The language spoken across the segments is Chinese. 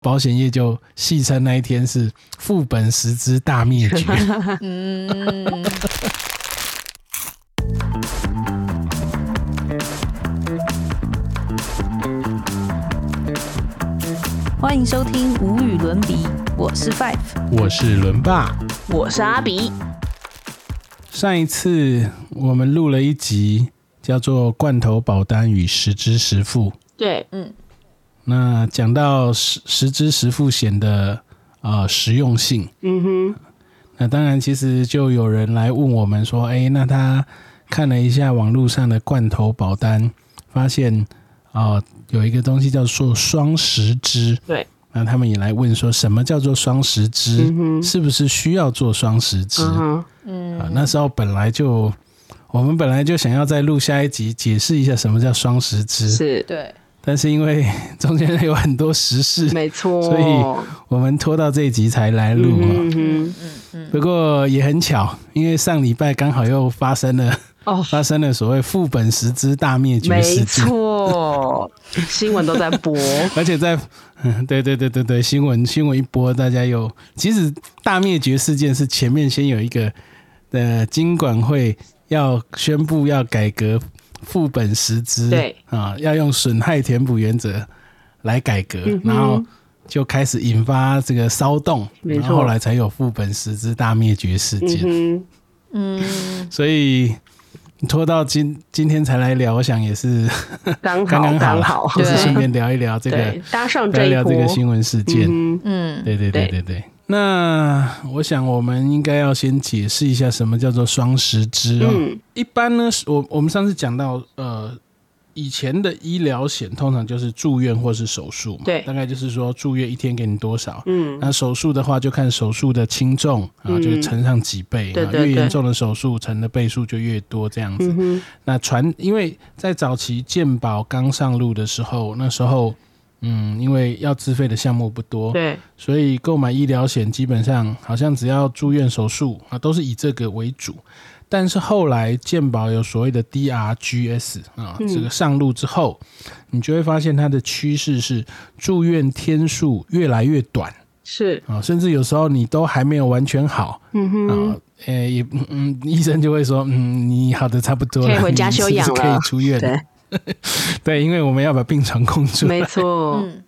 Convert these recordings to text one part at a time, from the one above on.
保险业就戏称那一天是副本十支大灭绝。嗯，欢迎收听无与伦比，我是 Five，我是伦爸。我是阿比，上一次我们录了一集叫做《罐头保单与十支十付》，对，那讲到实实支实付险的呃实用性，嗯哼，那当然，其实就有人来问我们说，哎，那他看了一下网络上的罐头保单，发现啊、呃有一个东西叫做双十支，对，那他们也来问说，什么叫做双十支？嗯，是不是需要做双十支？嗯，那时候本来就我们本来就想要再录下一集解释一下什么叫双十支，是，对，但是因为 中间有很多时事，没错，所以我们拖到这一集才来录啊。嗯哼，嗯嗯。不过也很巧，因为上礼拜刚好又发生了哦，发生了所谓副本十之大灭绝没事件，没错，新闻都在播，而且在 嗯，对对对对对，新闻新闻一播，大家又其实大灭绝事件是前面先有一个呃金管会要宣布要改革副本实支，对。啊，要用损害填补原则来改革，嗯然后就开始引发这个骚动，然后后来才有副本实支大灭绝事件，嗯嗯，所以拖到今今天才来聊，我想也是，刚 刚好，刚刚好，好，就是顺便聊一聊这个，搭上聊一这一波，聊这个新闻事件。嗯哼。嗯，对对对对。对对。那我想我们应该要先解释一下什么叫做双十支哦。嗯，一般呢，是我我们上次讲到，呃，以前的医疗险通常就是住院或是手术嘛，对大概就是说住院一天给你多少。嗯，那手术的话，就看手术的轻重啊，嗯就乘上几倍，啊越严重的手术乘的倍数就越多，这样子。嗯，那传，因为在早期健保刚上路的时候，那时候，嗯，因为要自费的项目不多，对，所以购买医疗险基本上好像只要住院手术啊，都是以这个为主。但是后来健保有所谓的 DRGS 啊，嗯。这个上路之后，你就会发现它的趋势是住院天数越来越短。是，啊，甚至有时候你都还没有完全好嗯哼，啊，呃，也嗯嗯，医生就会说，嗯，你好的差不多了，可以回家你是不休养是可以出院。对，对，因为我们要把病床空出来没错，嗯。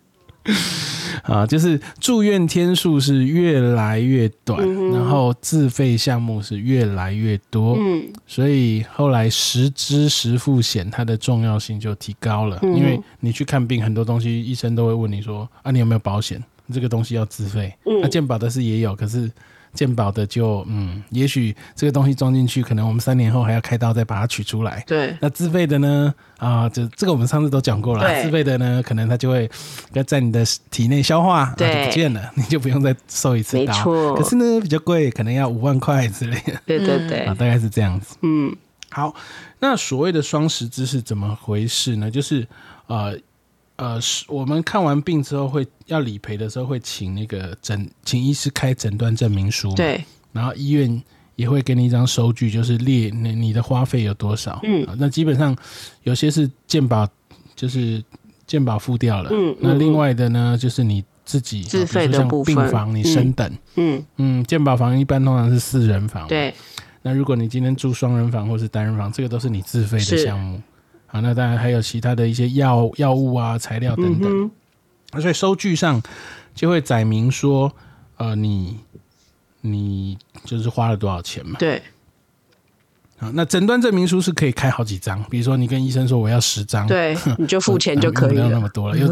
啊，就是住院天数是越来越短，嗯然后自费项目是越来越多，嗯，所以后来实支实付险它的重要性就提高了。嗯。因为你去看病，很多东西医生都会问你说啊，你有没有保险？这个东西要自费。嗯。那健保的是也有，可是健保的就嗯，也许这个东西装进去，可能我们三年后还要开刀再把它取出来。对，那自费的呢？啊，这这个我们上次都讲过了。自费的呢，可能它就会要在你的体内消化，就不见了，你就不用再受一次刀。没错可是呢，比较贵，可能要五万块之类的对对对啊，，大概是这样子。嗯，好，那所谓的双十支是怎么回事呢？就是呃呃，是我们看完病之后会要理赔的时候，会请那个诊，请医师开诊断证明书。。对，然后医院也会给你一张收据，就是列你你的花费有多少。嗯啊那基本上有些是健保，就是健保付掉了。嗯嗯那另外的呢，就是你自己自费的部分病房你升等，嗯，嗯，健保房一般通常是四人房。。对，那如果你今天住双人房或是单人房，这个都是你自费的项目。好，那当然还有其他的一些药药物啊、材料等等。嗯哼，那所以收据上就会载明说，呃，你你就是花了多少钱嘛。对，啊，那诊断证明书是可以开好几张，比如说你跟医生说我要十张，对，你就付钱就可以了不用那么。多了。有，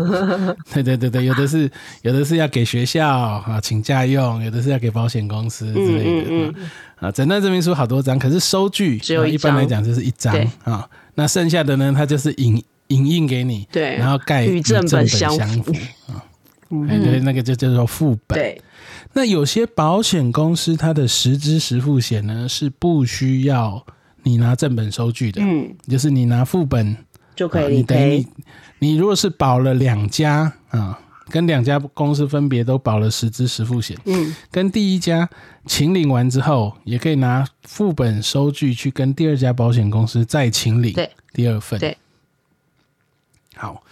对对对对，有的是有的是要给学校啊请假用，有的是要给保险公司之类的。嗯啊啊，诊断证明书好多张，可是收据只有一啊一般来张讲就是一张啊。那剩下的呢，它就是影影印给你，对然后盖与正正本相相符啊。哎，对，那个就叫做副本。对，那有些保险公司它的实支实付险呢是不需要你拿正本收据的，嗯，就是你拿副本就可以理啊你等于你。你如果是保了两家啊，跟两家公司分别都保了十支实付险，嗯，跟第一家请领完之后，也可以拿副本收据去跟第二家保险公司再请领对第二份。对，好，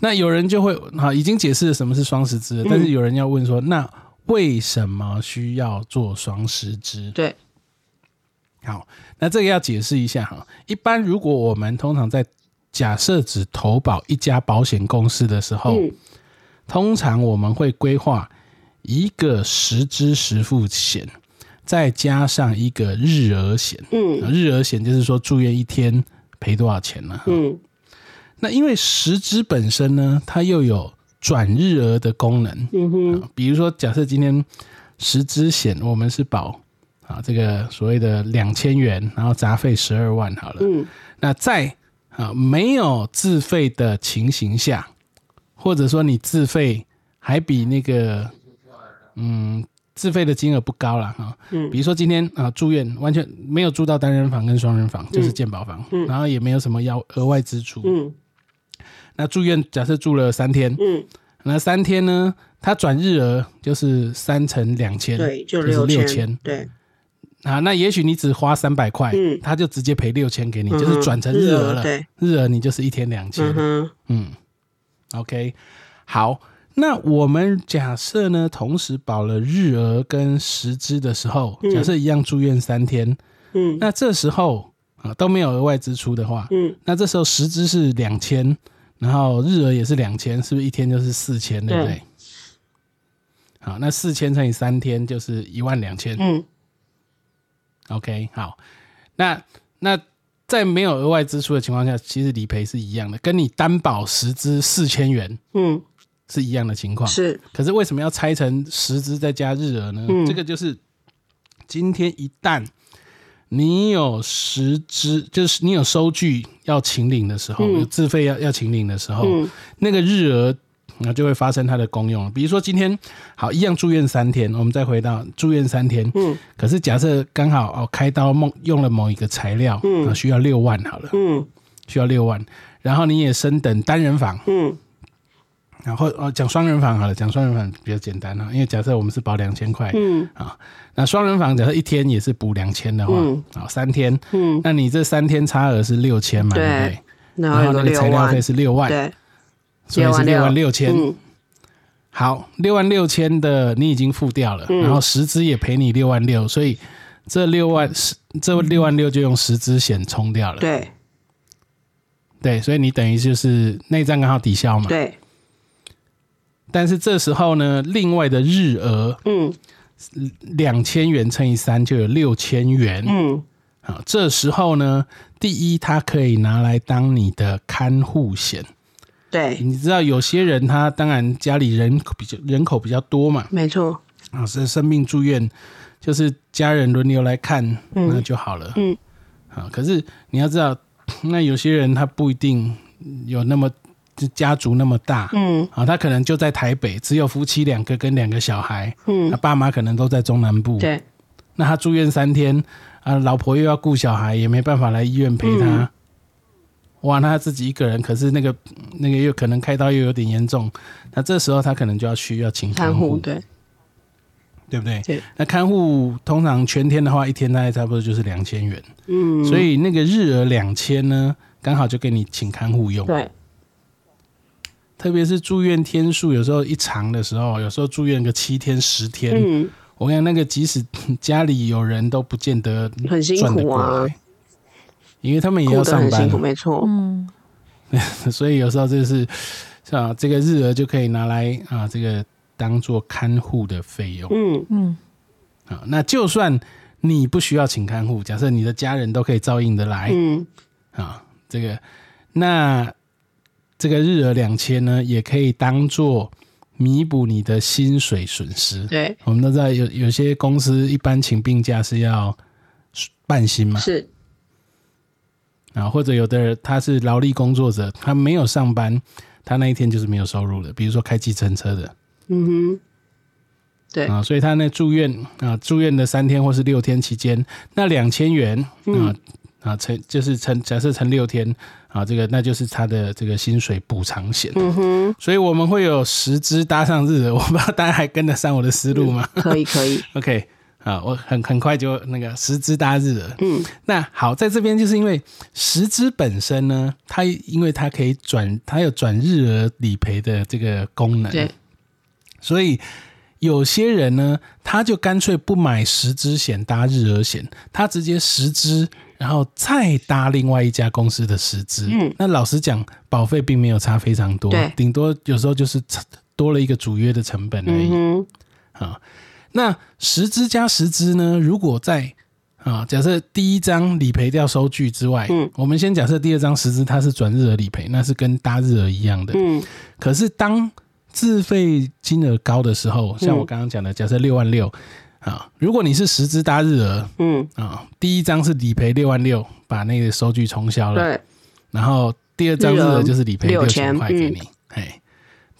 那有人就会好，已经解释了什么是双十支了，但是有人要问说，那为什么需要做双十支？对，好，那这个要解释一下哈。一般如果我们通常在假设只投保一家保险公司的时候，嗯通常我们会规划一个实支实付险，再加上一个日额险。嗯日额险就是说住院一天赔多少钱呢、嗯那因为实支本身呢，它又有转日额的功能。嗯哼，啊比如说，假设今天实支险我们是保啊这个所谓的两千元，然后杂费十二万好了。嗯。那在啊没有自费的情形下，或者说你自费还比那个嗯自费的金额不高了哈，嗯。比如说今天啊住院完全没有住到单人房跟双人房，就是健保房，嗯。然后也没有什么要额外支出。嗯。那住院假设住了三天，嗯，那三天呢，他转日额就是三乘两千，对，就就是六六千对，啊。那也许你只花三百块，嗯他就直接赔六千给你，嗯就是转成日额了。对，日额你就是一天两千嗯，嗯，OK，好。那我们假设呢，同时保了日额跟实支的时候，嗯假设一样住院三天，嗯那这时候啊都没有额外支出的话，嗯那这时候实支是两千，然后日额也是两千，是不是一天就是四千，对不对？对好，那四千乘以三天就是一万两千。嗯 OK，好，那那在没有额外支出的情况下，其实理赔是一样的，跟你担保十支四千元嗯，是一样的情况。是，可是为什么要拆成十支再加日额呢？嗯这个就是今天一旦你有十支，就是你有收据要请领的时候，嗯有自费要要请领的时候，嗯那个日额。那就会发生它的功用了。比如说今天好一样住院三天，我们再回到住院三天，嗯可是假设刚好哦开刀梦用了某一个材料，嗯啊需要六万好了，嗯需要六万，然后你也升等单人房，嗯然后哦讲双人房好了，讲双人房比较简单哈，因为假设我们是保两千块，嗯啊，那双人房假设一天也是补两千的话，嗯啊三天，嗯，那你这三天差额是六千嘛，对不对对？然然后那个材料费，是六万，对，所以是六万六千。嗯好，六万六千的你已经付掉了，嗯然后十支也赔你六万六，所以这六万十这六万六就用十支险冲掉了。对对，所以你等于就是内账刚好抵消嘛。对，但是这时候呢，另外的日额嗯两千元乘以三就有六千元。嗯好，这时候呢，第一它可以拿来当你的看护险。对，你知道有些人他当然家里人口比较人口比较多嘛，没错，啊，是生病住院，就是家人轮流来看，嗯。那就好了。嗯，啊，可是你要知道，那有些人他不一定有那么就家族那么大，嗯。啊，他可能就在台北，只有夫妻两个跟两个小孩，嗯。他嗯，爸妈可能都在中南部，对，那他住院三天，啊，老婆又要顾小孩，也没办法来医院陪他。嗯哇，那他自己一个人，可是那个那个又可能开刀又有点严重，那这时候他可能就要需要请看护，对。对不对？对，那看护通常全天的话，一天大概差不多就是两千元，嗯，所以那个日额两千呢，刚好就给你请看护用。对，特别是住院天数，有时候一长的时候，有时候住院个七天十天，嗯，我跟你讲，那个即使家里有人都不见得很辛赚得过苦啊来，因为他们也要上班辛苦，，没错，嗯，所以有时候就是啊，这个日额就可以拿来啊，这个当做看护的费用。嗯。嗯，啊。那就算你不需要请看护，假设你的家人都可以照应的来嗯。啊，这个那这个日额两千呢，也可以当做弥补你的薪水损失。对，我们都知道有有些公司一般请病假是要半薪嘛，是，啊，或者有的人他是劳力工作者，他没有上班，他那一天就是没有收入的。比如说开计程车的嗯哼，对，啊，所以他那住院啊，住院的三天或是六天期间，那两千元啊嗯啊乘就是乘假设乘六天啊，这个那就是他的这个薪水补偿险。嗯哼，所以我们会有十支搭上日，我不知道大家还跟得上我的思路吗？可以可以，OK，啊，我很很快就那个十支搭日了。嗯，那好，在这边就是因为十支本身呢，它因为它可以转，它有转日额理赔的这个功能，对，所以有些人呢，他就干脆不买十支险搭日额险，他直接十支，然后再搭另外一家公司的十支。嗯，那老实讲，保费并没有差非常多对，顶多有时候就是多了一个主约的成本而已。嗯啊，那十支加十支呢？如果在啊，假设第一张理赔掉收据之外，嗯，我们先假设第二张十支它是转日额理赔，那是跟搭日额一样的。嗯。可是当自费金额高的时候，像我刚刚讲的，假设六万六啊，如果你是十支搭日额嗯，啊，第一张是理赔六万六，把那个收据冲销了，对，然后第二张日额就是理赔六千块给你，哎、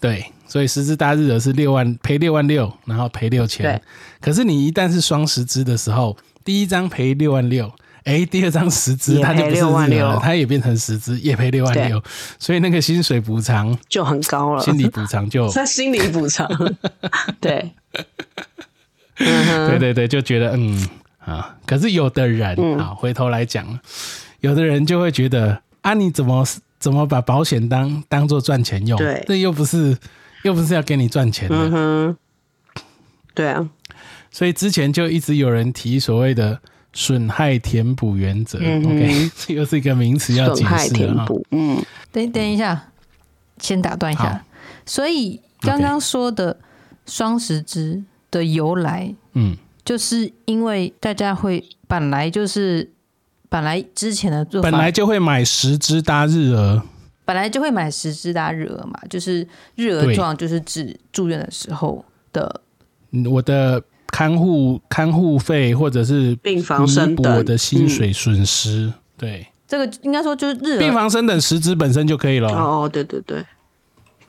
对，所以十支搭日的是六万赔六万六，然后赔六千对。可是你一旦是双十支的时候，第一张赔六万六，哎，第二张十支也赔它就不是6万日额了，它也变成十支，也赔六万六，所以那个薪水补偿、就很高了。心理补偿就，他心理补偿，对，对对对，就觉得嗯啊，可是有的人嗯啊，回头来讲，有的人就会觉得啊，你怎么怎么把保险当当做赚钱用？对这又不是又不是要给你赚钱的。嗯哼，对啊，所以之前就一直有人提所谓的损害填补原则。嗯 OK，这又是一个名词要解释了哈。填补，嗯，等等一下，先打断一下。所以刚刚说的双十支的由来，嗯，就是因为大家会本来就是本来之前的做法，本来就会买十支搭日额，本来就会买十支搭日额嘛，就是日额对状，就是指住院的时候的嗯我的看护看护费或者是病房弥升等。补我的薪水损失。对，这个应该说就是日额，病房生等十支本身就可以了。哦，对对对，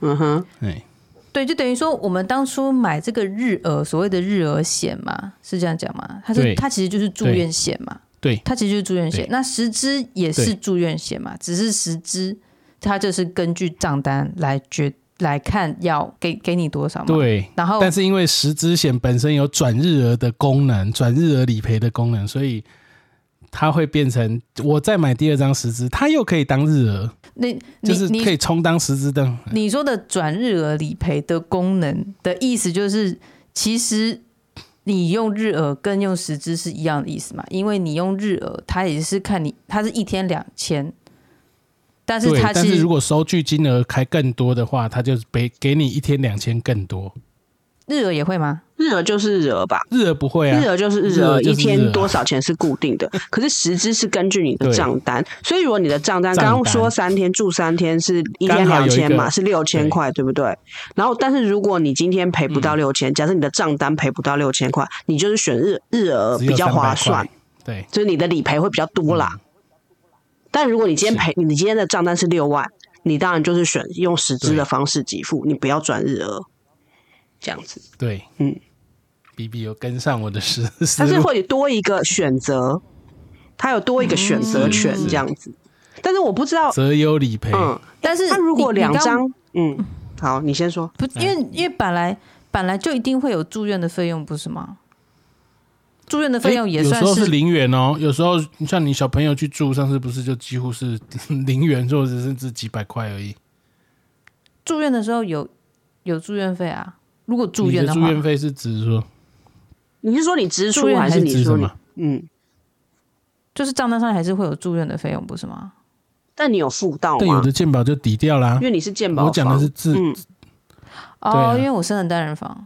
嗯哼，哎，对，就等于说我们当初买这个日额，所谓的日额险嘛，是这样讲吗？它是对。它其实就是住院险嘛，对它其实就是住院险。那十支也是住院险嘛，只是十支它就是根据账单来决来看要给给你多少嘛。。对。然后但是因为十支险本身有转日额的功能，转日额理赔的功能，所以它会变成我再买第二张十支，它又可以当日额，那你就是可以充当十支的。你说的转日额理赔的功能的意思就是，其实你用日额跟用时支是一样的意思嘛？因为你用日额，它也是看你，它是一天两千，但是，它是如果收据金额开更多的话，它就给给你一天两千更多。日额也会吗？日额就是日额吧，日额不会啊日，额就是日日额额，一天多少钱是固定的，可是实支是根据你的账单，所以如果你的账单刚刚说三天住三天是一天两千嘛，是六千块，对不对？然后，但是如果你今天赔不嗯。到六千、假设你的账单赔不到六千块，你就是选日日额比较划算，。对，就是你的理赔会比较多啦。但如果你今天赔，你今天的账单是六万，你当然就是选用实支的方式给付，你不要转日额，这样子，对，嗯，B B 有跟上我的思思它是路，会多一个选择，他有多一个选择权嗯这样子。但是我不知道，择优理赔。嗯，但是他如果两张，嗯，好，你先说。不，因为因为本来本来就一定会有住院的费用，不是吗？住院的费用也算诶有时候是零元哦，有时候像你小朋友去住，上次不是就几乎是 零元，或者甚至几百块而已。住院的时候有有住院费啊。如果住院的话，住院费是指说你是说你支出还是你说你？嗯，就是账单上还是会有住院的费用，不是吗？但你有付到吗但有？的健保就抵掉啦因。为你是健保我讲的是自嗯，哦，因为我生了单人房，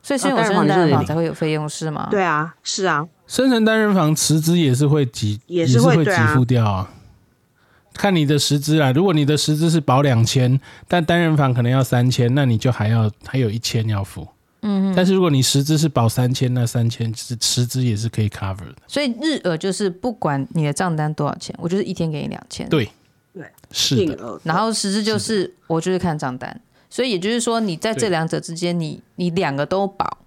所以是因哦为我生了单人房才会有费用是吗？对啊，是啊，生成单人房辞职也是会给，也是会给付掉啊。看你的实支啊，如果你的实支是保两千，但单人房可能要三千，那你就还要还有一千要付。嗯，但是如果你十支是保三千，那三千是实支也是可以 cover 的。所以日额就是不管你的账单多少钱，我就是一天给你两千。对，对，是的，然后实质就是我就是看账单，所以也就是说你在这两者之间，你你两个都保，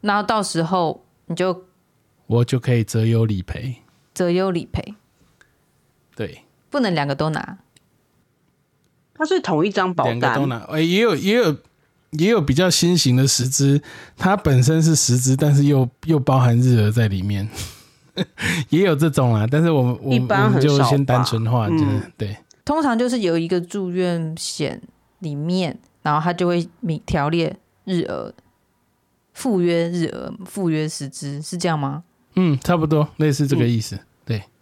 然后到时候你就我就可以择优理赔。择优理赔，对，不能两个都拿。它是同一张保单，两个都拿。哎、也有也有也有比较新型的十支，它本身是十支，但是又又包含日额在里面，也有这种啊。但是我们我们一般就先单纯化，嗯就是对，通常就是有一个住院险里面，然后它就会明条列日额、赴约日额、赴约十支，是这样吗？嗯，差不多类似这个意思。对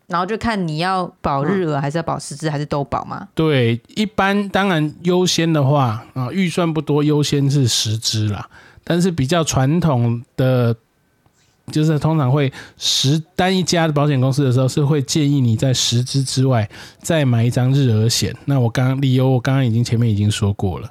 然后就看你要保日额还是要保实支，还是都保嘛？对，一般当然优先的话啊，预算不多，优先是实支啦。但是比较传统的，就是通常会十单一家的保险公司的时候，是会建议你在实支之外再买一张日额险。那我刚刚理由我刚刚已经前面已经说过了。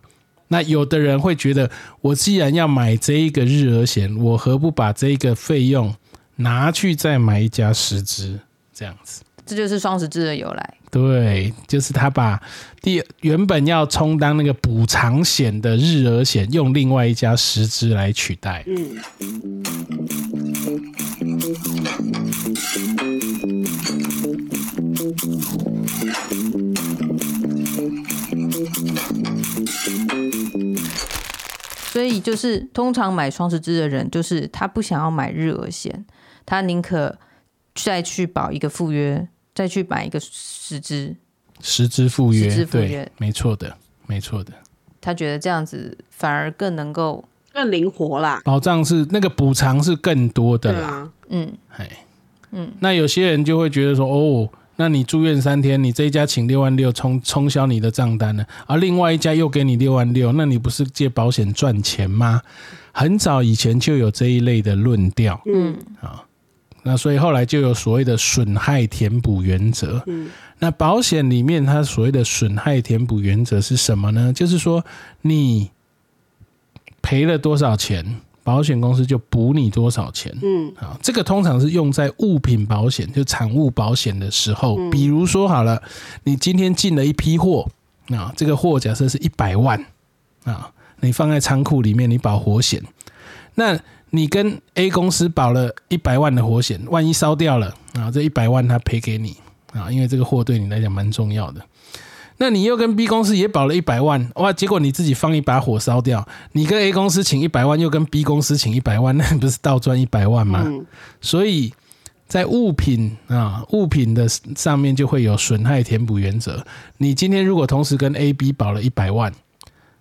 那有的人会觉得，我既然要买这一个日额险，我何不把这个费用拿去再买一家实支，这样子。这就是双十支的由来。对，就是他把第原本要充当那个补偿险的日额险，用另外一家实支来取代。嗯，所以就是通常买双十支的人，就是他不想要买日额险，他宁可再去保一个赴约，再去买一个十支，十支赴约，对，没错的，没错的。他觉得这样子反而更能够，更灵活啦。保障是那个补偿是更多的啦。啊，嗯，哎，嗯，那有些人就会觉得说，哦，那你住院三天，你这一家请六万六冲冲销你的账单了，而另外一家又给你六万六，那你不是借保险赚钱吗？很早以前就有这一类的论调，嗯那所以后来就有所谓的损害填补原则。嗯那保险里面它所谓的损害填补原则是什么呢？就是说你赔了多少钱，保险公司就补你多少钱。嗯啊，这个通常是用在物品保险，就产物保险的时候。比如说好了，你今天进了一批货，啊，这个货假设是一百万啊，你放在仓库里面，你保活险，那你跟 A 公司保了一百万的火险，万一烧掉了啊，这一百万他赔给你啊，因为这个货对你来讲蛮重要的。那你又跟 B 公司也保了一百万，哇，结果你自己放一把火烧掉，你跟 A 公司请一百万，又跟 B 公司请一百万，那不是倒赚一百万吗？嗯所以在物品啊物品的上面就会有损害填补原则。你今天如果同时跟 A、B 保了一百万，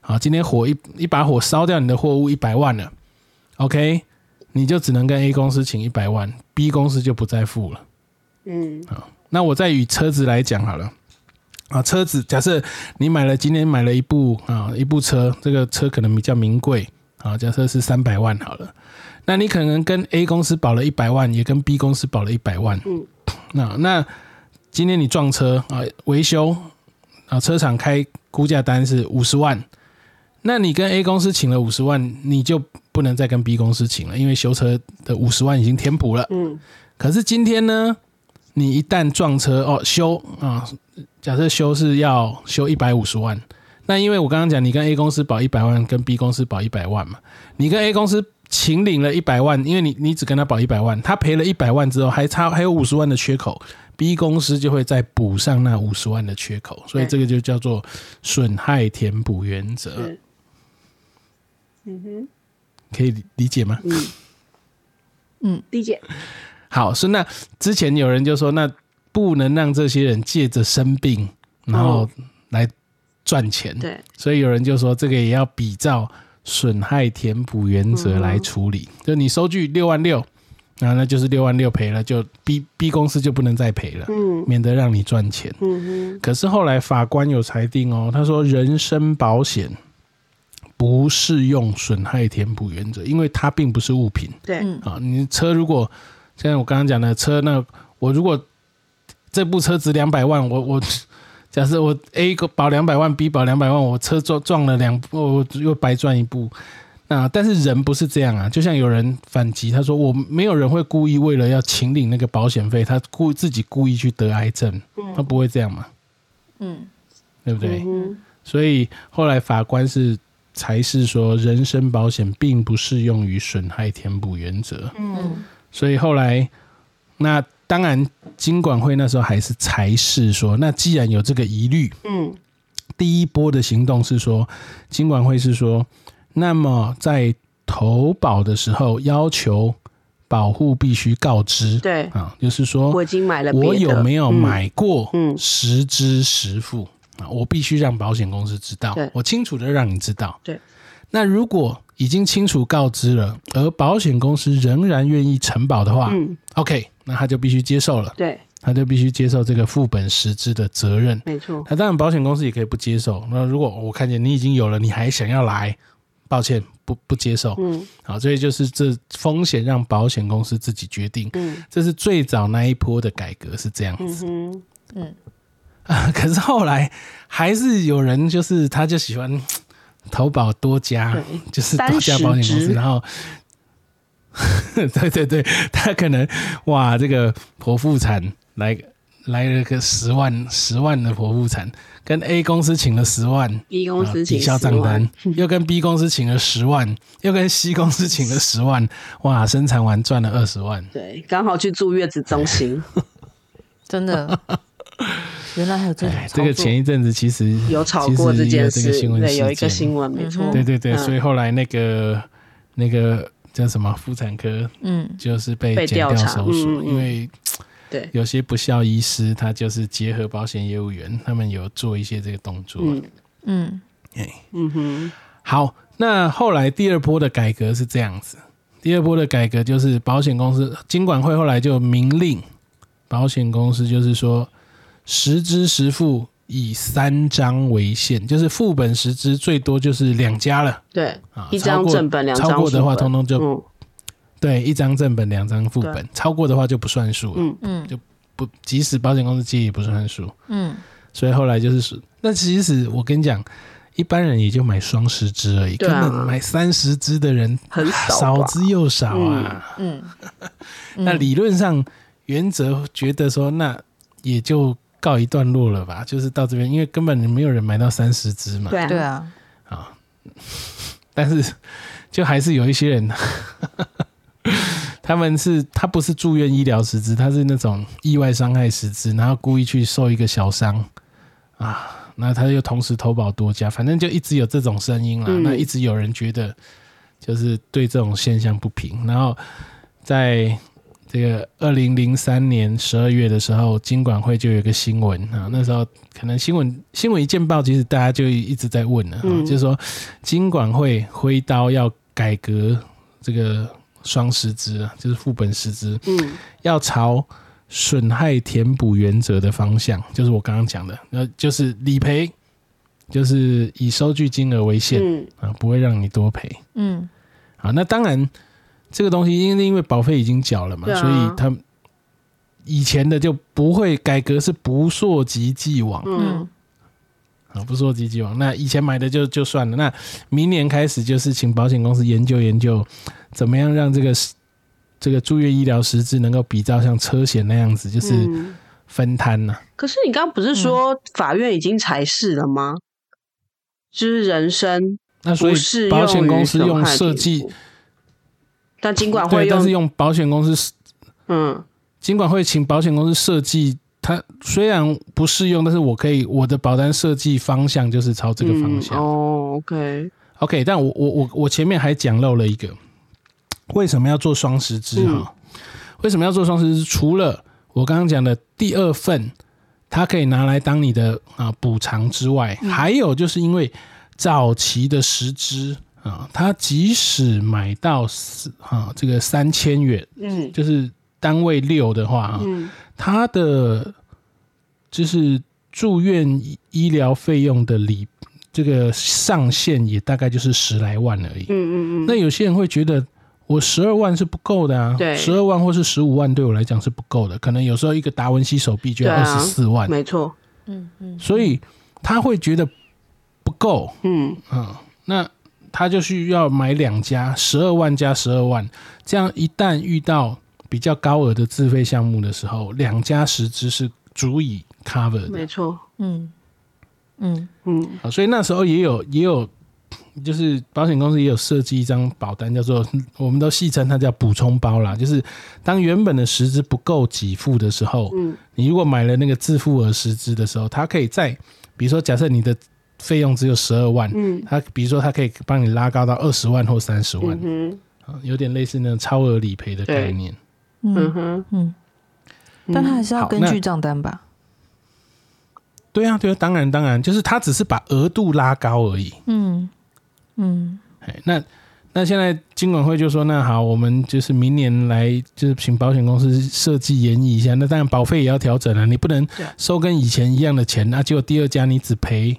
啊，今天火一一把火烧掉你的货物一百万了，OK，你就只能跟 A 公司请一百万，B 公司就不再付了。嗯好那我再以车子来讲好了。啊，车子假设你买了今天买了一部啊一部车，这个车可能比较名贵啊，假设是三百万好了，那你可能跟 A 公司保了一百万，也跟 B 公司保了一百万，嗯，那那今天你撞车啊维修啊车厂开估价单是五十万，那你跟 A 公司请了五十万，你就不能再跟 B 公司请了，因为修车的五十万已经填补了。嗯。可是今天呢，你一旦撞车哦，修啊，假设修是要修一百五十万，那因为我刚刚讲，你跟 A 公司保一百万，跟 B 公司保一百万嘛，你跟 A 公司请领了一百万，因为你你只跟他保一百万，他赔了一百万之后，还差还有五十万的缺口，B 公司就会再补上那五十万的缺口，所以这个就叫做损害填补原则，嗯哼可以理理解吗？嗯嗯，理解。好，是那之前有人就说，那不能让这些人借着生病，然后来赚钱。对，所以有人就说，这个也要比照损害填补原则来处理。就你收据六万六，啊，那就是六万六赔了，就 B B 公司就不能再赔了，嗯免得让你赚钱。嗯可是后来法官有裁定哦，他说人身保险不适用损害填补原则，因为它并不是物品。对，嗯啊，你车如果像我刚刚讲的车，那我如果这部车值两百万，我我假设我 A 保两百万，B 保两百万，我车撞撞了两部，我又白赚一部。那但是人不是这样啊，就像有人反击，他说我没有人会故意为了要请领那个保险费，他故自己故意去得癌症，他不会这样嘛，嗯，对不对？嗯所以后来法官是才是说，人身保险并不适用于损害填补原则。嗯。所以后来，那当然金管会那时候还是才是说，那既然有这个疑虑，嗯。第一波的行动是说，金管会是说，那么在投保的时候要求保护必须告知，对，啊，就是说我已经买了，我有没有嗯？买过嗯。实支实付啊？我必须让保险公司知道，我清楚的让你知道。对，那如果已经清楚告知了，而保险公司仍然愿意承保的话、嗯，o k 那他就必须接受了，对，他就必须接受这个副本实支的责任。没错，那当然，保险公司也可以不接受。那如果我看见你已经有了，你还想要来，抱歉，不不接受。嗯好，所以就是这风险让保险公司自己决定。嗯这是最早那一波的改革是这样子嗯子。哼，啊，可是后来还是有人就是他就喜欢嗯投保多家，就是多家保险公司，然后。对对对，他可能哇，这个剖腹产来来了个十万十万的剖腹产，跟 A 公司请了十万，，B 公啊司请抵消账单，又跟 B 公司请了十万，又跟 C 公司请了十万，哇，生产完赚了二十万。对，刚好去住月子中心，真的，原来还有这种哎，这个前一阵子其实有炒过这件事，这个新闻对，有一个新闻，没错。嗯，对对对，嗯。所以后来那个那个叫什么妇产科，嗯。就是被剪被调查掉手术，嗯因为对，有些不孝医师，他就是结合保险业务员，他们有做一些这个动作。嗯。嗯。嗯哼，好，那后来第二波的改革是这样子，第二波的改革就是保险公司金管会后来就明令保险公司就是说实支十副以三张为限，就是副本十支最多就是两家了。对啊，一张正本，两张超过的话通通就嗯。对一张正本两张副本，超过的话就不算数了，嗯。嗯。就不即使保险公司接也不算数。嗯。所以后来就是说，那其实我跟你讲，一般人也就买双十支而已，根本买三十支的人很少少之又少啊。嗯，那理论上原则觉得说，那也就告一段落了吧，就是到这边，因为根本没有人买到三十支嘛。对啊，对啊，啊，但是就还是有一些人。他们是，他不是住院医疗十支，他是那种意外伤害十支，然后故意去受一个小伤啊，那他又同时投保多家，反正就一直有这种声音啦。嗯那一直有人觉得就是对这种现象不平，然后在这个二零零三年十二月的时候，金管会就有一个新闻啊，那时候可能新闻新闻一见报，其实大家就一直在问了、啊，嗯。就是说金管会挥刀要改革这个双实支啊，就是副本实支，嗯。要朝损害填补原则的方向，就是我刚刚讲的，那，就是理赔，就是以收据金额为限、嗯。啊，不会让你多赔。嗯。好，那当然这个东西因为因为保费已经缴了嘛，啊所以他以前的就不会改革是不溯及既往嗯不溯及既往。那以前买的就就算了，那明年开始就是请保险公司研究研究，怎么样让这个这个住院医疗实质能够比照像车险那样子，就是嗯。分摊呐、可是你刚刚不是说法院已经裁示了吗？就是人身那所以保险公司用设计补，但尽管会对，但是用用保险公司嗯尽管会请保险公司设计，它虽然不适用，但是我可以我的保单设计方向就是朝这个方向。嗯哦，OK，OK，但我我我我前面还讲漏了一个，为什么要做双十支嗯哈？为什么要做双十支？除了我刚刚讲的第二份，它可以拿来当你的啊补偿之外，嗯还有就是因为早期的十支啊，他即使买到四啊这个三千元，嗯。就是单位六的话啊，嗯。他的就是住院医医疗费用的理这个上限也大概就是十来万而已。嗯嗯嗯，那有些人会觉得我十二万是不够的啊，对。十二万或是十五万对我来讲是不够的，可能有时候一个达文西手臂就要二十四万，没错，嗯嗯，所以他会觉得不够，嗯。嗯，那他就需要买两家，十二万加十二万，这样一旦遇到比较高额的自费项目的时候，两家十支是足以 cover 的。没错，嗯。嗯。嗯。啊，所以那时候也有也有，就是保险公司也有设计一张保单，叫做 我们都戏称它叫补充包啦，就是当原本的实支不够给付的时候，嗯。你如果买了那个自付额实支的时候，它可以在比如说假设你的费用只有十二万，嗯他比如说他可以帮你拉高到二十万或三十万，嗯啊有点类似那种超额理赔的概念。嗯嗯，哼，嗯，但他还是要根据账单吧？对啊，对啊，当然当然，就是他只是把额度拉高而已。嗯嗯哎，那那现在金管会就说，那好，我们就是明年来，就是请保险公司设计研议一下。那当然保费也要调整啊，你不能收跟以前一样的钱，那结果第二家你只赔。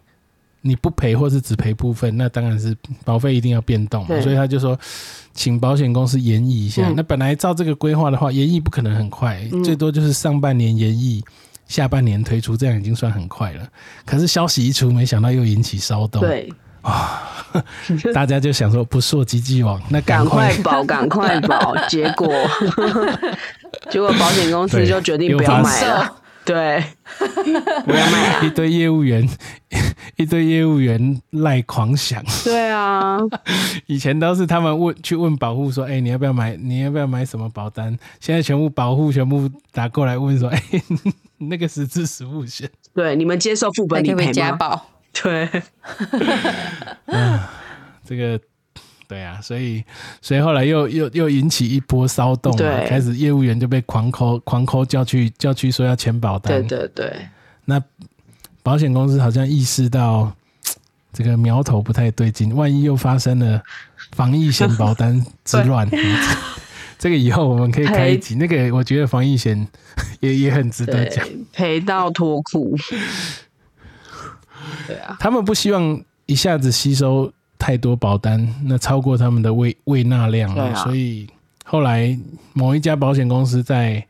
你不赔或是只赔部分，那当然是保费一定要变动嘛。所以他就说，请保险公司延议一下。嗯那本来照这个规划的话，延议不可能很快，嗯最多就是上半年延议，下半年推出，这样已经算很快了。可是消息一出，没想到又引起骚动。对啊，大家就想说不溯及既往，那赶快快保，赶快保，结果 结果保险公司就决定不要买了，对，不要卖啊一，堆业务员，一堆业务员赖狂想。对啊，以前都是他们问去问保护说，哎、你要不要买？你要不要买什么保单？现在全部保护全部打过来问说，哎、那个实质实物险，对，你们接受副本理赔吗？家暴。对，这个。对啊，所以所以后来又又又引起一波骚动嘛，开始业务员就被狂扣狂扣叫去叫去说要签保单，对对对，那保险公司好像意识到这个苗头不太对劲，万一又发生了防疫险保单 之乱，这个以后我们可以开一集。那个我觉得防疫险 也也很值得讲，对，赔到脱裤，对啊，他们不希望一下子吸收太多保单，那超过他们的未未纳量了，啊。所以后来某一家保险公司在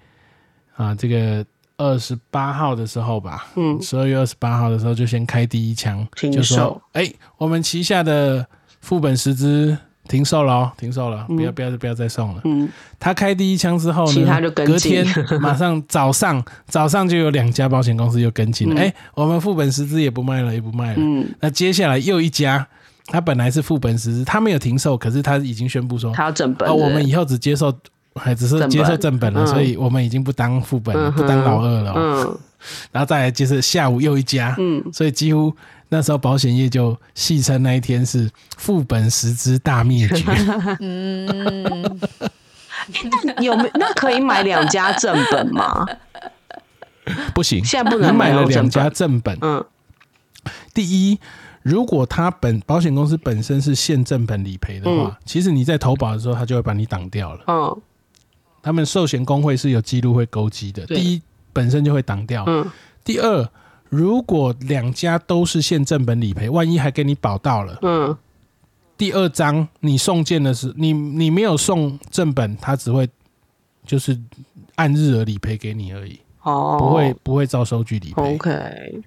啊这个。二十八号的时候吧，嗯。十二月二十八号的时候就先开第一枪，停就说售，哎、我们旗下的副本十支停售了哦，停售了，不要不要不要再送了。嗯，他开第一枪之后呢，其他就跟隔天 马上早上早上就有两家保险公司又跟进了，嗯。哎、我们副本十支也不卖了，也不卖了。嗯，那接下来又一家，他本来是副本十支，他没有停售，可是他已经宣布说，他要正本哦，我们以后只接受。还只是接受正本。了，嗯。所以我们已经不当副本了，嗯不当老二了哦、嗯。然后再来就是下午又一家，嗯，所以几乎那时候保险业就戏称那一天是副本十之大灭绝。嗯，有没那可以买两家正本吗？不行，现在不能你买了两两家正本。嗯。第一，如果他本保险公司本身是现正本理赔的话，嗯其实你在投保的时候，他就会把你挡掉了。嗯他们寿险工会是有记录会勾稽的。第一，本身就会挡掉。嗯第二，如果两家都是现正本理赔，万一还给你保到了，嗯，第二张你送件的时，你你没有送正本，他只会就是按日额理赔给你而已，哦，不会不会照收据理赔。OK，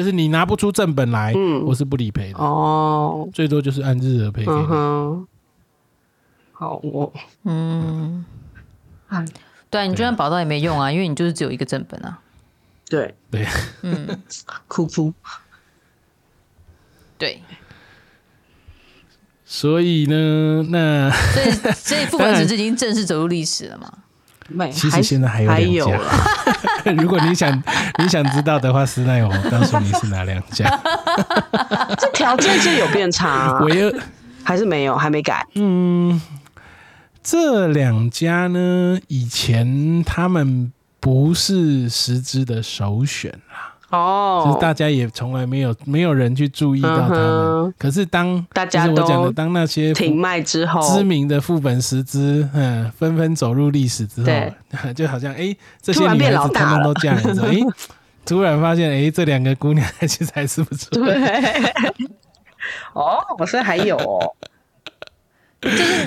就是你拿不出正本来，嗯。我是不理赔的，哦，最多就是按日额赔给嗯你。哼，好，我。嗯，对啊，你就算保到也没用啊，因为你就是只有一个正本啊。对。对，嗯，哭哭，对，所以呢，那所以所以副本 十字已经正式走入历史了嘛？没，其实现在还有两家有，如果你想你想知道的话，私奈我告诉你是哪两家。这条件就有变差啊，唯二还是没有，还没改，嗯，这两家呢，以前他们不是实质的首选啦，就是哦，大家也从来没有没有人去注意到他们。嗯可是当大家就是我讲的，当那些停卖之后，知名的副本十支，嗯，纷纷走入历史之后，就好像哎、这些女孩老大了。子他们都嫁人之后，哎、突然发现哎、这两个姑娘 其实还是不错。对，哦，我说还有哦，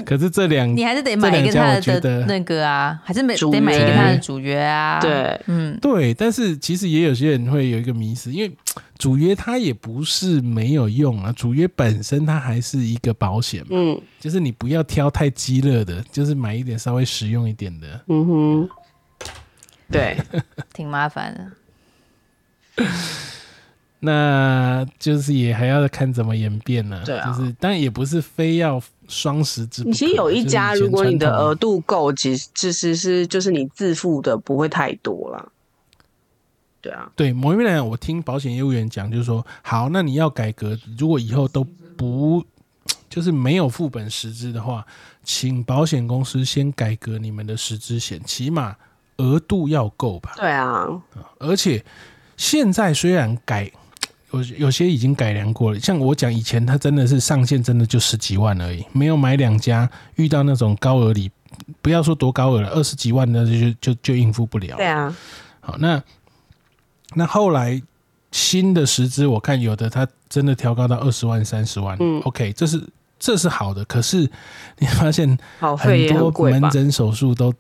可是这两你还是得买一个他的那个啊，还是没主得买一个他的主约啊。对，嗯，对，但是其实也有些人会有一个迷思，因为主约它也不是没有用啊，主约本身它还是一个保险嘛，嗯。就是你不要挑太激烈的，就是买一点稍微实用一点的。嗯哼，对，挺麻烦的。那就是也还要看怎么演变呢、对啊就是当然也不是非要双十支不可。其实有一家，如果你的额度够，其实其实是就是你自付的不会太多了。对啊，对某一面来讲，我听保险业务员讲，就是说，好，那你要改革，如果以后都不就是没有副本实支的话，请保险公司先改革你们的实支险，起码额度要够吧。对啊，而且现在虽然改有有些已经改良过了，像我讲以前，它真的是上限真的就十几万而已，没有买两家，遇到那种高额礼，不要说多高额了，二十几万的就就就应付不了。对啊，好，那那后来新的实支，我看有的它真的调高到二十万、三十万。嗯，OK，这是这是好的。可是你发现很多？门诊手术都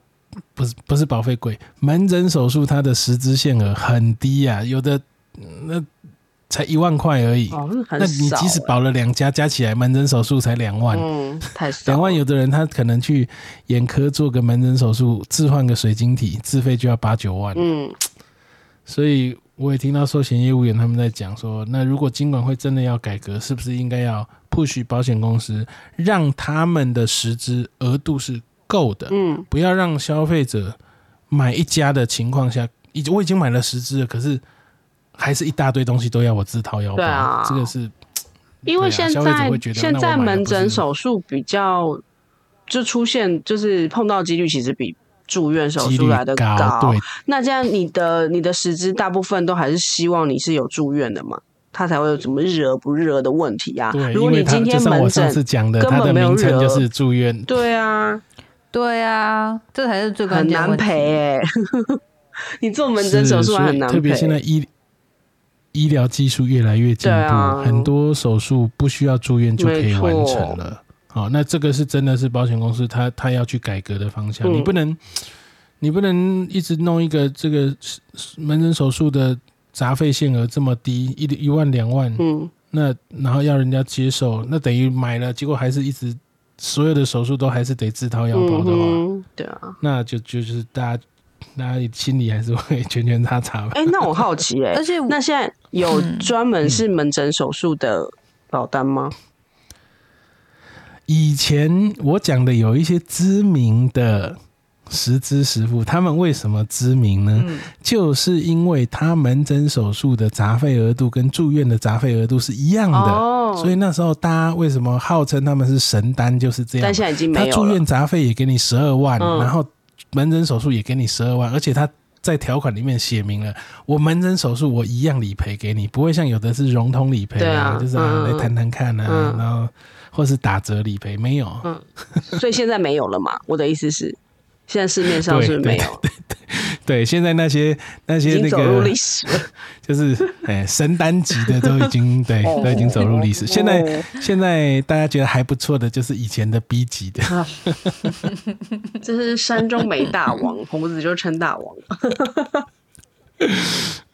不是不是保费贵，门诊手术它的实支限额很低呀、有的嗯那才一万块而已。哦，那你即使欸。保了两家，加起来门诊手术才两万，嗯，太少。两万有的人他可能去眼科做个门诊手术，置换个水晶体，自费就要八九万。嗯，所以我也听到寿险业务员他们在讲说，那如果金管会真的要改革，是不是应该要 push 保险公司，让他们的实支额度是够的，嗯，不要让消费者买一家的情况下，已我已经买了十支了，可是还是一大堆东西都要我自掏腰包，对啊。这个是因为现在啊消费者在会觉得现在门诊手术比较就出现就是碰到几率其实比住院手术来的高，对。那这样你的你的实质大部分都还是希望你是有住院的嘛，他才会有什么热不热的问题啊。对，如果你今天门上次诊，讲的，根本没有名称就是住院，对啊，对啊，这才是最关很难键的问题。赔哎、你做门诊手术还很难特别现在医医疗技术越来越进步，啊。很多手术不需要住院就可以完成了。好，那这个是真的是保险公司他他要去改革的方向，嗯。你不能你不能一直弄一个这个门诊手术的杂费限额这么低，一一万两万，嗯，那然后要人家接受，那等于买了，结果还是一直所有的手术都还是得自掏腰包的话，嗯，对啊。那就就就是大家大家心里还是会拳拳叉叉吧。哎、那我好奇哎、而且那现在有嗯专门是门诊手术的保单吗？以前我讲的有一些知名的实支实付，他们为什么知名呢？嗯就是因为他门诊手术的杂费额度跟住院的杂费额度是一样的，哦所以那时候大家为什么号称他们是神单，就是这样但。现在已经他没有了。住院杂费也给你十二万，嗯然后门诊手术也给你十二万，而且他在条款里面写明了，我门诊手术我一样理赔给你，不会像有的是融通理赔对啊就是啊嗯来谈谈看啊，嗯然后或是打折理赔，没有。嗯所以现在没有了嘛？我的意思是，现在市面上是是没有？对，现在那些那些那个。就是哎神单级的都已经对哦都已经走入历史。现在哦现在大家觉得还不错的就是以前的 B 级的，这是山中没大王，猴子就称大王。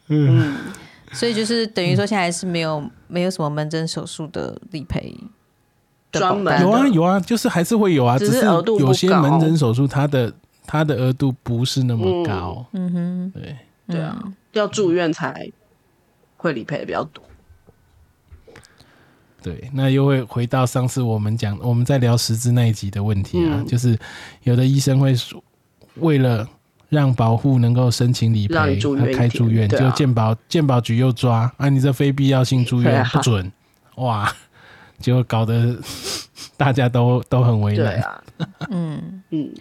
嗯，所以就是等于说现在是没有没有什么门诊手术的理赔专门有啊有啊，就是还是会有啊，只只是有些高门诊手术它的它的额度不是那么嗯。高，嗯哼，对。对啊，要住院才会理赔的比较多。对，那又会回到上次我们讲我们在聊实质那一集的问题啊，嗯。就是有的医生会说为了让保护能够申请理赔，让住院他开住院，就健保健保局又抓啊，你这非必要性住院不准，哇，结果搞得大家都都很为对难。啊，嗯，嗯，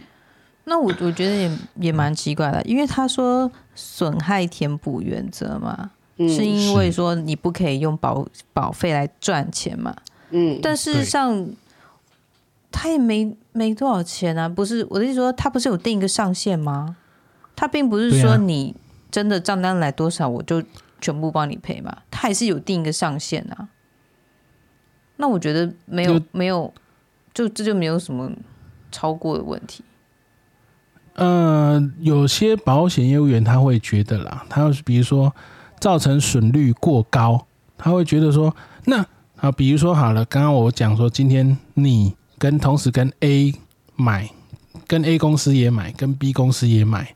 那我我觉得也也蛮奇怪的，因为他说损害填补原则嘛，嗯是因为说你不可以用保保费来赚钱嘛，嗯，但事实上他也没没多少钱啊，不是我的意思说，他不是有定一个上限吗？他并不是说你真的账单来多少我就全部帮你赔嘛，他还是有定一个上限啊。那我觉得没有没有，就这就没有什么超过的问题。呃，有些保险业务员他会觉得啦，他要是比如说造成损率过高，他会觉得说，那啊，比如说好了，刚刚我讲说，今天你跟同时跟 A 买，跟 A 公司也买，跟 B 公司也买，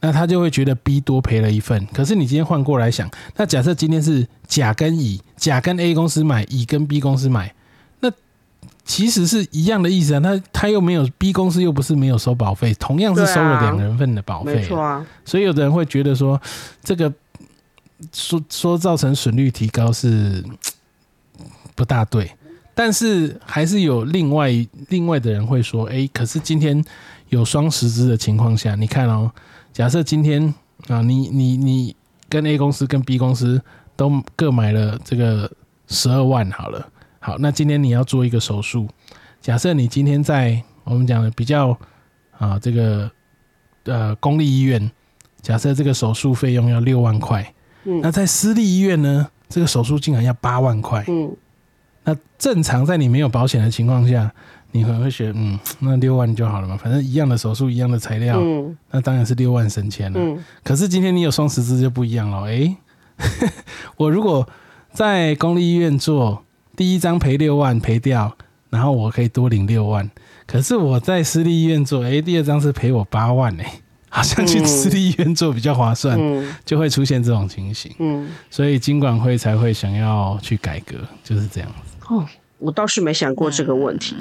那他就会觉得 B 多赔了一份。可是你今天换过来想，那假设今天是甲跟乙，甲跟 A 公司买，乙跟 B 公司买，其实是一样的意思啊。他他又没有 B 公司又不是没有收保费，同样是收了两人份的保费、没错啊，所以有的人会觉得说，这个说说造成损率提高是 不大对，但是还是有另外另外的人会说，哎，可是今天有双十支的情况下，你看哦，假设今天啊，你你你跟 A 公司跟 B 公司都各买了这个十二万好了，好，那今天你要做一个手术，假设你今天在我们讲的比较啊这个呃公立医院，假设这个手术费用要六万块，嗯。那在私立医院呢，这个手术竟然要八万块，嗯。那正常在你没有保险的情况下，你可能会觉得，嗯，那六万就好了嘛，反正一样的手术，一样的材料，嗯那当然是六万省钱了。嗯。可是今天你有双十字就不一样了，诶，我如果在公立医院做，第一张赔六万赔掉，然后我可以多领六万。可是我在私立医院做，诶，第二张是赔我八万诶，好像去嗯私立医院做比较划算，嗯就会出现这种情形。嗯，所以金管会才会想要去改革，就是这样。哦，我倒是没想过这个问题。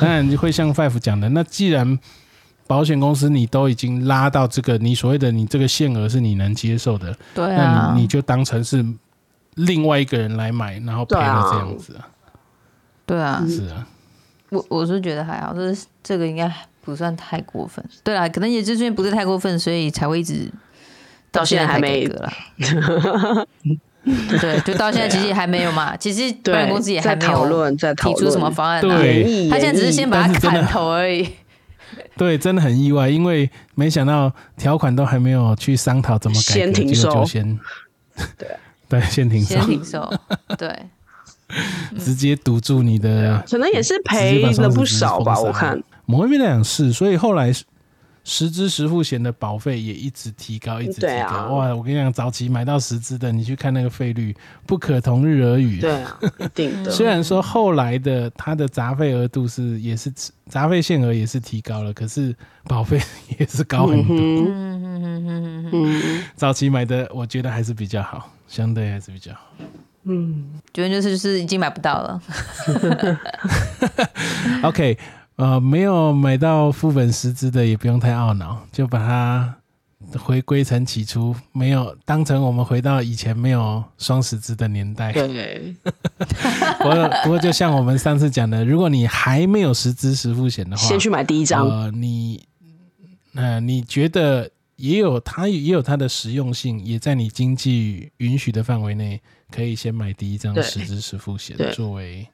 当然会像 Five 讲的，那既然保险公司你都已经拉到这个，你所谓的你这个限额是你能接受的，那对啊你，你就当成是另外一个人来买，然后赔了这样子啊，对啊，是啊，我我是觉得还好，这是这个应该不算太过分。对啊，可能也就是因为不是太过分，所以才会一直到现在才还没改革啦。对，就到现在其实也还没有嘛。其实保险对公司也，还在没有讨论，在讨论提出什么方案啊。对他现在只是先把它砍头而已。对，真的很意外，因为没想到条款都还没有去商讨怎么改革，先停售就先对对，先停手先，停售，对，直接堵住你的可能也是赔了不少吧，我看。某一面来讲是，所以后来十支十付险的保费也一直提高，一直提高。啊哇，我跟你讲，早期买到十支的，你去看那个费率，不可同日而语。对啊，一定的。虽然说后来的它的杂费额度是也是杂费限额也是提高了，可是保费也是高很多。嗯哼，嗯早期买的我觉得还是比较好，相对还是比较好。嗯，觉得就是就是已经买不到了。OK，呃，没有买到副本十支的也不用太懊恼，就把它回归成起初，没有当成我们回到以前没有双十支的年代。对，不过不过就像我们上次讲的，如果你还没有十支十付险的话，先去买第一张。呃，你呃你觉得也有它也有它的实用性，也在你经济允许的范围内，可以先买第一张对。十支十付险对。作为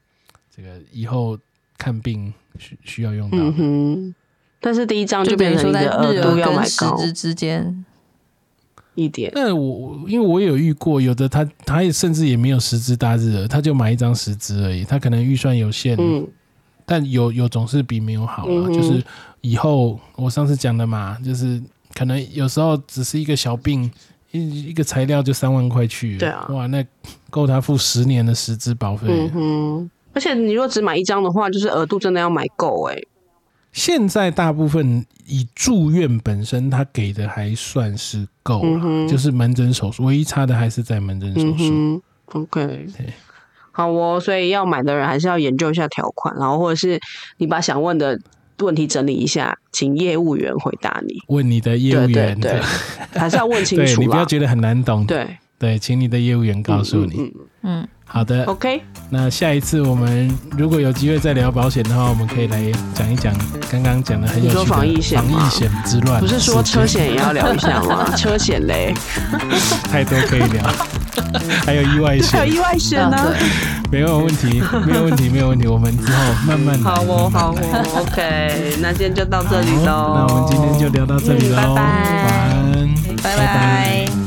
这个以后看病需需要用到的。嗯哼，但是第一张就变成在日额度要买跟实支之间，一点。那我我因为我有遇过，有的他他也甚至也没有十支大日额，他就买一张十支而已，他可能预算有限，嗯。但有有总是比没有好啊。嗯就是以后我上次讲的嘛，就是可能有时候只是一个小病，一一个材料就三万块去了，对啊哇，那够他付十年的十支保费。嗯哼，而且你如果只买一张的话，就是额度真的要买够哎。现在大部分以住院本身，他给的还算是够了，嗯就是门诊手术，唯一差的还是在门诊手术。嗯哼，OK。好哦，所以要买的人还是要研究一下条款，然后或者是你把想问的问题整理一下，请业务员回答你。问你的业务对对员，对，还是要问清对楚 对。你不要觉得很难懂，对，对，请你的业务员告诉你。嗯嗯嗯，好的嗯，OK，那下一次我们如果有机会再聊保险的话，我们可以来讲一讲刚刚讲的很有趣的防疫险防疫险之乱。不是说车险也要聊一下吗？车险嘞，太多可以聊，还有意外还有险，意外险呢。没有问题，没有问题，没有问题。我们之后慢慢来好哦，好哦，OK，那今天就到这里喽。那我们今天就聊到这里喽，嗯拜拜晚安，拜拜。